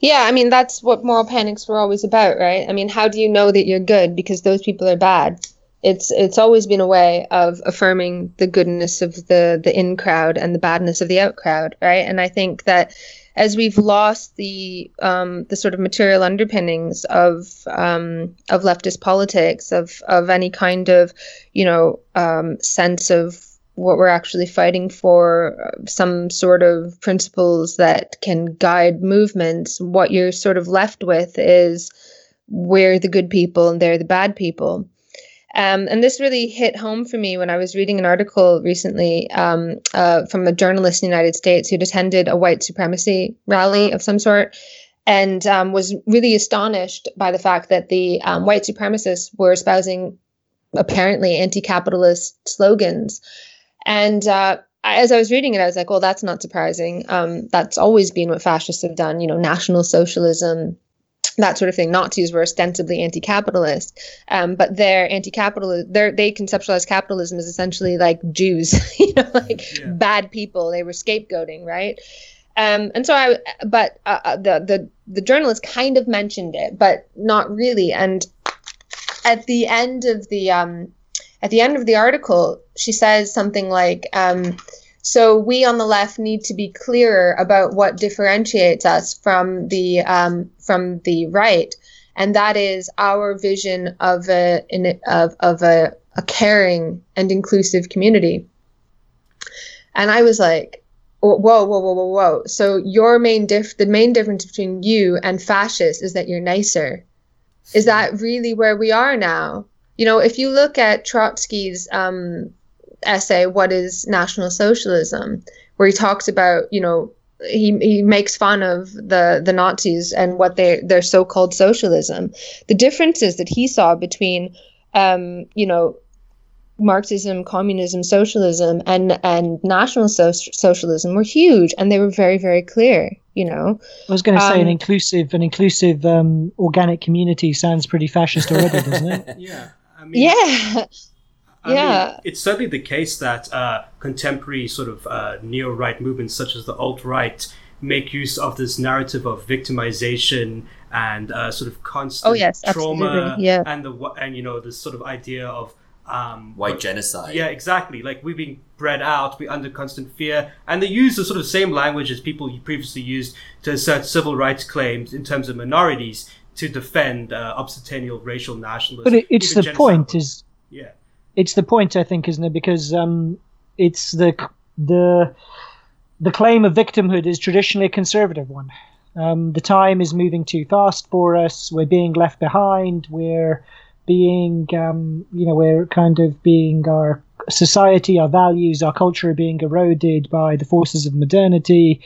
Yeah, I mean, that's what moral panics were always about, right? I mean, how do you know that you're good because those people are bad? It's it's always been a way of affirming the goodness of the the in crowd and the badness of the out crowd, right? And I think that as we've lost the um, the sort of material underpinnings of um, of leftist politics, of of any kind of you know um, sense of what we're actually fighting for, some sort of principles that can guide movements. What you're sort of left with is we're the good people and they're the bad people. Um, and this really hit home for me when I was reading an article recently um, uh, from a journalist in the United States who'd attended a white supremacy rally of some sort and um, was really astonished by the fact that the um, white supremacists were espousing apparently anti capitalist slogans. And uh, as I was reading it, I was like, well, that's not surprising. Um, that's always been what fascists have done, you know, National Socialism, that sort of thing. Nazis were ostensibly anti-capitalist, um, but they're anti-capitalist. They they conceptualize capitalism as essentially like Jews, you know, like yeah. bad people. They were scapegoating, right? Um, and so I, but uh, uh, the the the journalist kind of mentioned it, but not really. And at the end of the um, at the end of the article, she says something like. Um, so we on the left need to be clearer about what differentiates us from the um, from the right, and that is our vision of a in, of of a, a caring and inclusive community. And I was like, whoa, whoa, whoa, whoa, whoa. So your main diff, the main difference between you and fascists is that you're nicer. Is that really where we are now? You know, if you look at Trotsky's um, essay, What is National Socialism? where he talks about, you know, he, he makes fun of the, the Nazis and what they their so-called socialism. The differences that he saw between, um, you know, Marxism, communism, socialism, and and national so- socialism were huge, and they were very very clear. You know, I was going to say Um, an inclusive an inclusive um, organic community sounds pretty fascist already, doesn't it? Yeah. I mean, yeah, I mean, Yeah. it's certainly the case that uh, contemporary sort of uh, neo-right movements, such as the alt-right, make use of this narrative of victimization and uh, sort of constant Oh, yes, trauma, yeah. and the and you know this sort of idea of um, White what- genocide. Yeah, exactly. Like we're being bred out, we're under constant fear, and they use the sort of same language as people previously used to assert civil rights claims in terms of minorities to defend uh, obscentennial racial nationalism. But it, it's the point genocidal. is yeah. It's the point, I think, isn't it? Because um, it's the the the claim of victimhood is traditionally a conservative one. Um, the time is moving too fast for us. We're being left behind. We're being, um, you know, we're kind of being our society, our values, our culture are being eroded by the forces of modernity.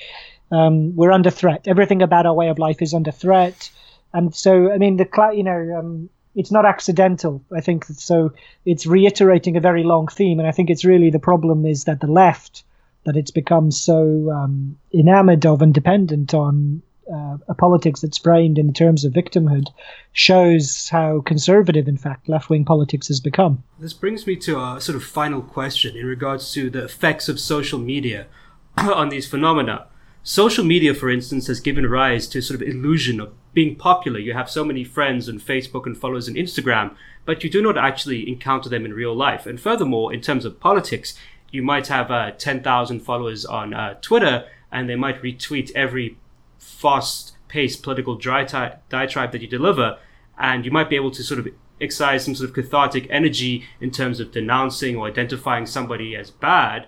Um, we're under threat. Everything about our way of life is under threat. And so, I mean, the you know, um, it's not accidental. I think so. It's reiterating a very long theme, and I think it's really the problem is that the left that it's become so um, enamored of and dependent on uh, a politics that's framed in terms of victimhood shows how conservative, in fact, left wing politics has become. This brings me to a sort of final question in regards to the effects of social media on these phenomena. Social media, for instance, has given rise to sort of illusion of being popular. You have so many friends on Facebook and followers on Instagram, but you do not actually encounter them in real life. And furthermore, in terms of politics, you might have uh, 10,000 followers on uh, Twitter and they might retweet every fast paced political diatribe that you deliver. And you might be able to sort of excise some sort of cathartic energy in terms of denouncing or identifying somebody as bad.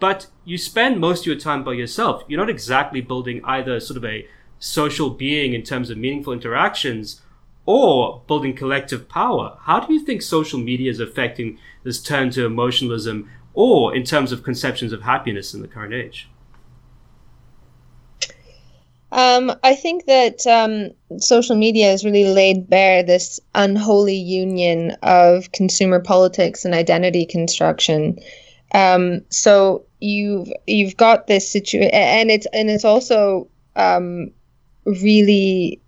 But you spend most of your time by yourself. You're not exactly building either sort of a social being in terms of meaningful interactions or building collective power. How do you think social media is affecting this turn to emotionalism or in terms of conceptions of happiness in the current age? Um, I think that um, social media has really laid bare this unholy union of consumer politics and identity construction. Um, so you've you've got this situation, and it's and it's also um, really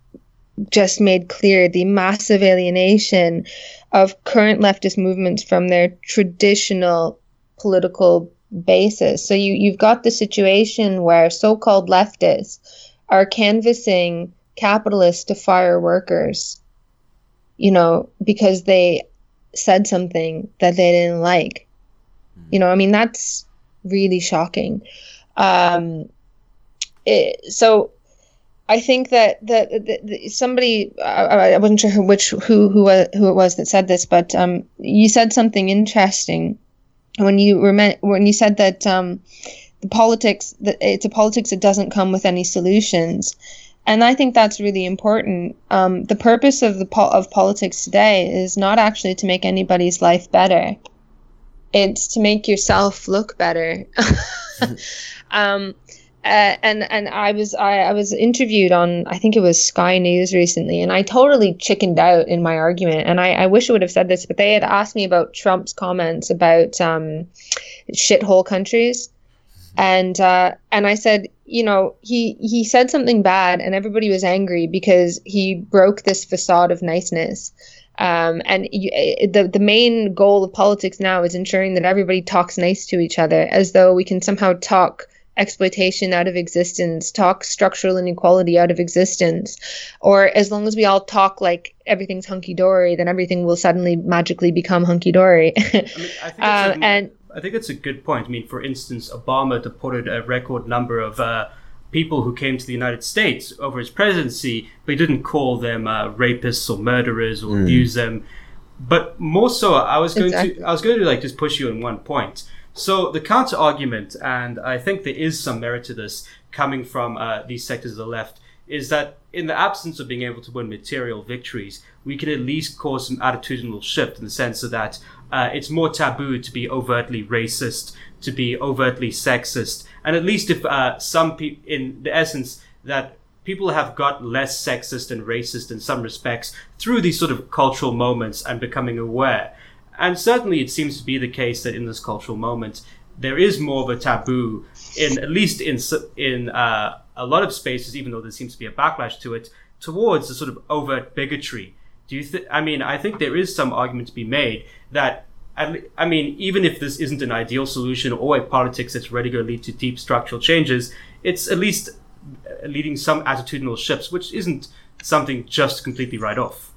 just made clear the massive alienation of current leftist movements from their traditional political basis. So you you've got the situation where so-called leftists are canvassing capitalists to fire workers, you know, because they said something that they didn't like. You know, I mean that's really shocking. Um, it, so I think that that, that, somebody I, I, wasn't sure who, which who who who it was that said this, but um, you said something interesting when you were when you said that um, the politics that it's a politics that doesn't come with any solutions, and I think that's really important. Um, the purpose of the po- of politics today is not actually to make anybody's life better; it's to make yourself look better. uh, and and I was I, I was interviewed on I think it was Sky News recently, and I totally chickened out in my argument. And I, I wish I would have said this, but they had asked me about Trump's comments about um, shithole countries, and uh, and I said, you know, he he said something bad, and everybody was angry because he broke this facade of niceness. Um, and you, eh, the the main goal of politics now is ensuring that everybody talks nice to each other, as though we can somehow talk exploitation out of existence, talk structural inequality out of existence, or as long as we all talk like everything's hunky dory, then everything will suddenly magically become hunky dory. I mean, I um, and I think it's a good point. I mean, for instance, Obama deported a record number of uh, people who came to the United States over his presidency, but he didn't call them uh, rapists or murderers or mm. abuse them. But more so, I was going exactly. to I was going to like just push you on one point so the counter argument, and I think there is some merit to this coming from uh, these sectors of the left, is that in the absence of being able to win material victories, we can at least cause some attitudinal shift in the sense of that uh, it's more taboo to be overtly racist, to be overtly sexist, and at least if uh, some people, in the essence, that people have got less sexist and racist in some respects through these sort of cultural moments and becoming aware. And certainly it seems to be the case that in this cultural moment, there is more of a taboo in at least in in uh, a lot of spaces, even though there seems to be a backlash to it, towards a sort of overt bigotry. Do you think? I mean, I think there is some argument to be made that. I mean, even if this isn't an ideal solution or a politics that's ready to lead to deep structural changes, it's at least leading some attitudinal shifts, which isn't something just completely right off.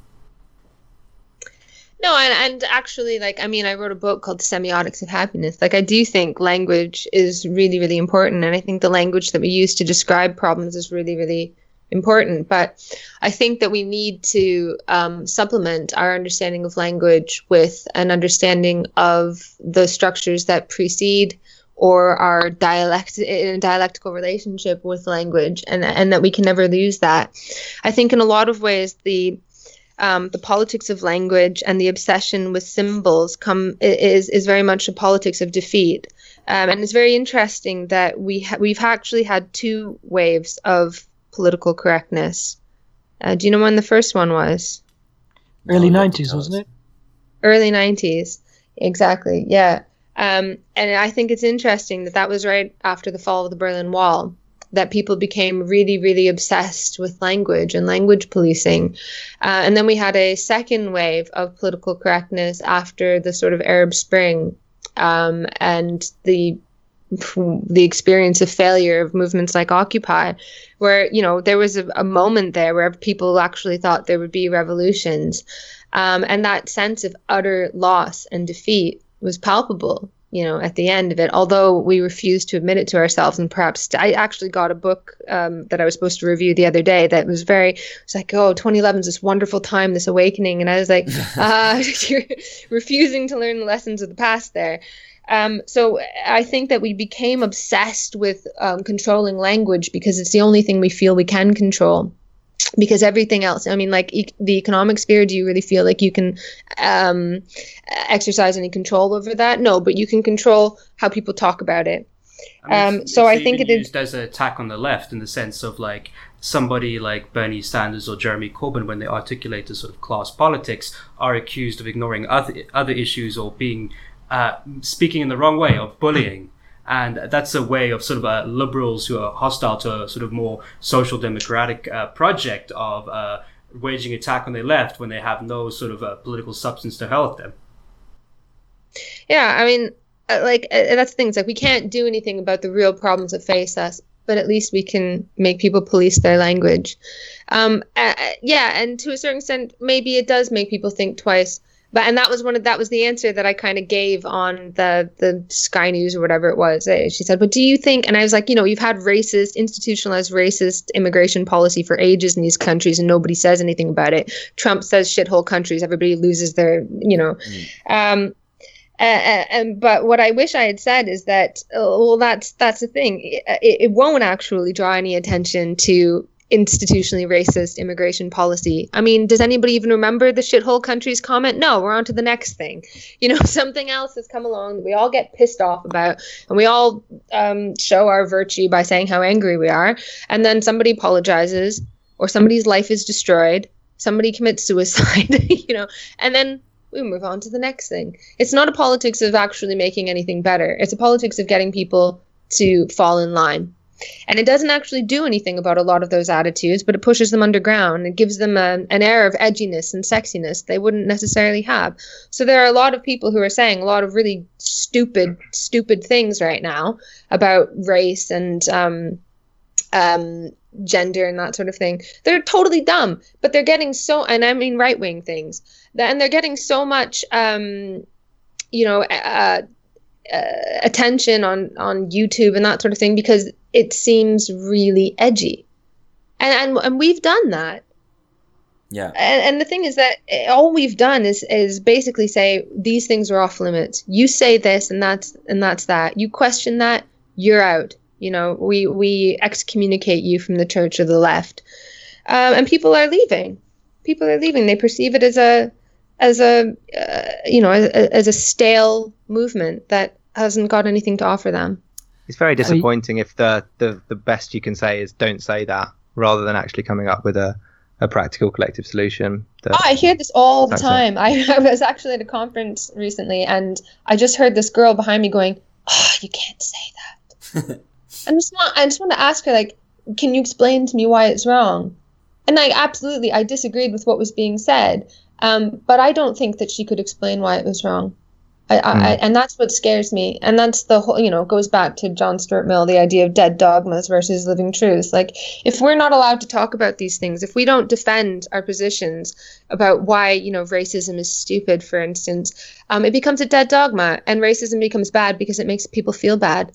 No, and, and actually, like, I mean, I wrote a book called Semiotics of Happiness. Like, I do think language is really, really important. And I think the language that we use to describe problems is really, really important. But I think that we need to um, supplement our understanding of language with an understanding of the structures that precede or are dialect in a dialectical relationship with language, and and that we can never lose that. I think in a lot of ways the um, the politics of language and the obsession with symbols come is is very much a politics of defeat. Um, and it's very interesting that we ha- we've actually had two waves of political correctness. Uh, do you know when the first one was? Early 90s, wasn't it? Early 90s. Exactly. Yeah. Um, and I think it's interesting that that was right after the fall of the Berlin Wall that people became really, really obsessed with language and language policing. Uh, and then we had a second wave of political correctness after the sort of Arab Spring um, and the the experience of failure of movements like Occupy, where you know there was a, a moment there where people actually thought there would be revolutions, um, and that sense of utter loss and defeat was palpable you know, at the end of it, although we refused to admit it to ourselves. And perhaps I actually got a book um, that I was supposed to review the other day that was very, it was like, oh, 2011 is this wonderful time, this awakening. And I was like, uh, you're refusing to learn the lessons of the past there. Um, so I think that we became obsessed with um, controlling language because it's the only thing we feel we can control because everything else i mean like e- the economic sphere do you really feel like you can um, exercise any control over that no but you can control how people talk about it I mean, Um, so I think it is- used as an attack on the left in the sense of like somebody like Bernie Sanders or Jeremy Corbyn, when they articulate the sort of class politics, are accused of ignoring other other issues or being uh, speaking in the wrong way of bullying. And that's a way of sort of uh, liberals who are hostile to a sort of more social democratic uh, project of uh, waging attack on the left when they have no sort of uh, political substance to help them. yeah i mean uh, like that's the thing it's like we can't do anything about the real problems that face us but at least we can make people police their language um yeah and to a certain extent maybe it does make people think twice but and that was one of that was the answer that I kind of gave on the the Sky News or whatever it was. Uh, She said, "But do you think?" And I was like, "You know, you've had racist, institutionalized racist immigration policy for ages in these countries, and nobody says anything about it. Trump says shithole countries, everybody loses their, you know." Um, uh, uh, and but what I wish I had said is that uh, well that's that's the thing it, it won't actually draw any attention to institutionally racist immigration policy. I mean, does anybody even remember the shithole countries comment? No, we're on to the next thing. You know, something else has come along that we all get pissed off about, and we all um, show our virtue by saying how angry we are, and then somebody apologizes, or somebody's life is destroyed, somebody commits suicide, you know, and then we move on to the next thing. It's not a politics of actually making anything better. It's a politics of getting people to fall in line. And it doesn't actually do anything about a lot of those attitudes, but it pushes them underground. It gives them a, an air of edginess and sexiness they wouldn't necessarily have. So there are a lot of people who are saying a lot of really stupid, stupid things right now about race and um, um, gender and that sort of thing. They're totally dumb, but they're getting so, and I mean right wing things, and they're getting so much, um, you know, uh, uh, attention on on YouTube and that sort of thing because it seems really edgy, and and, and we've done that. Yeah. And, and the thing is that all we've done is is basically say these things are off limits. You say this, and that's and that's that. You question that, you're out. You know, we we excommunicate you from the church of the left, um, and people are leaving. People are leaving. They perceive it as a as a uh, you know as, as a stale movement that hasn't got anything to offer them. It's very disappointing if the, the, the best you can say is don't say that rather than actually coming up with a, a practical collective solution. that- Oh, I hear this all the time. I, I was actually at a conference recently, and I just heard this girl behind me going, "Oh, you can't say that." I just want, I just want to ask her, like, can you explain to me why it's wrong? And I absolutely, I disagreed with what was being said, um, but I don't think that she could explain why it was wrong. I, I, I, and that's what scares me. And that's the whole, you know, goes back to John Stuart Mill, the idea of dead dogmas versus living truths. Like, if we're not allowed to talk about these things, if we don't defend our positions about why, you know, racism is stupid, for instance, um, it becomes a dead dogma, and racism becomes bad because it makes people feel bad.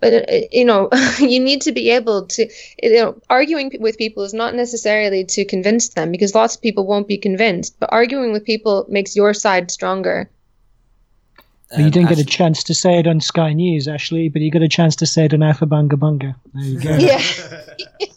But uh, you know you need to be able to you know arguing with people is not necessarily to convince them because lots of people won't be convinced but arguing with people makes your side stronger But you Um, didn't get a chance to say it on Sky News, Ashley, but you got a chance to say it on Aufhebunga Bunga. There you go. yeah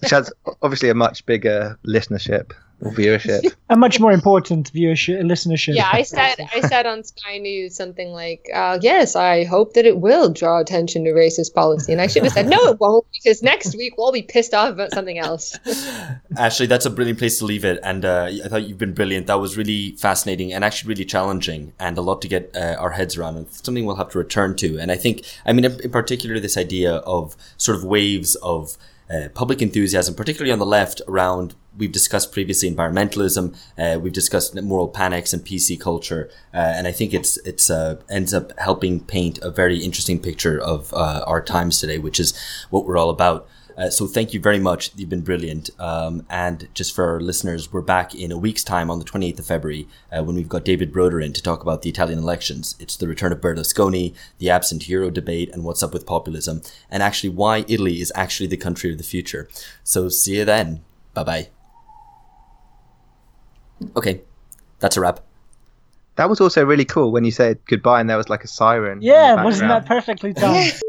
which has obviously a much bigger listenership or viewership. A much more important viewership, listenership. yeah i said i said on sky news something like uh, yes i hope that it will draw attention to racist policy and i should have said no it won't because next week we'll be pissed off about something else Ashley, that's a brilliant place to leave it. And uh, I thought you've been brilliant. That was really fascinating and actually really challenging and a lot to get uh, our heads around. And something we'll have to return to. And I think, I mean, in in particular, this idea of sort of waves of uh, public enthusiasm, particularly on the left, around. We've discussed previously environmentalism. Uh, we've discussed moral panics and PC culture, uh, and I think it's it's uh, ends up helping paint a very interesting picture of uh, our times today, which is what we're all about. Uh, so thank you very much. You've been brilliant. Um, and just for our listeners, we're back in a week's time on the 28th of February uh, when we've got David Broder in to talk about the Italian elections. It's the return of Berlusconi, the absent hero debate, and what's up with populism, and actually why Italy is actually the country of the future. So see you then. Bye bye. Okay, that's a wrap. That was also really cool when you said goodbye and there was like a siren. Yeah, wasn't that perfectly timed?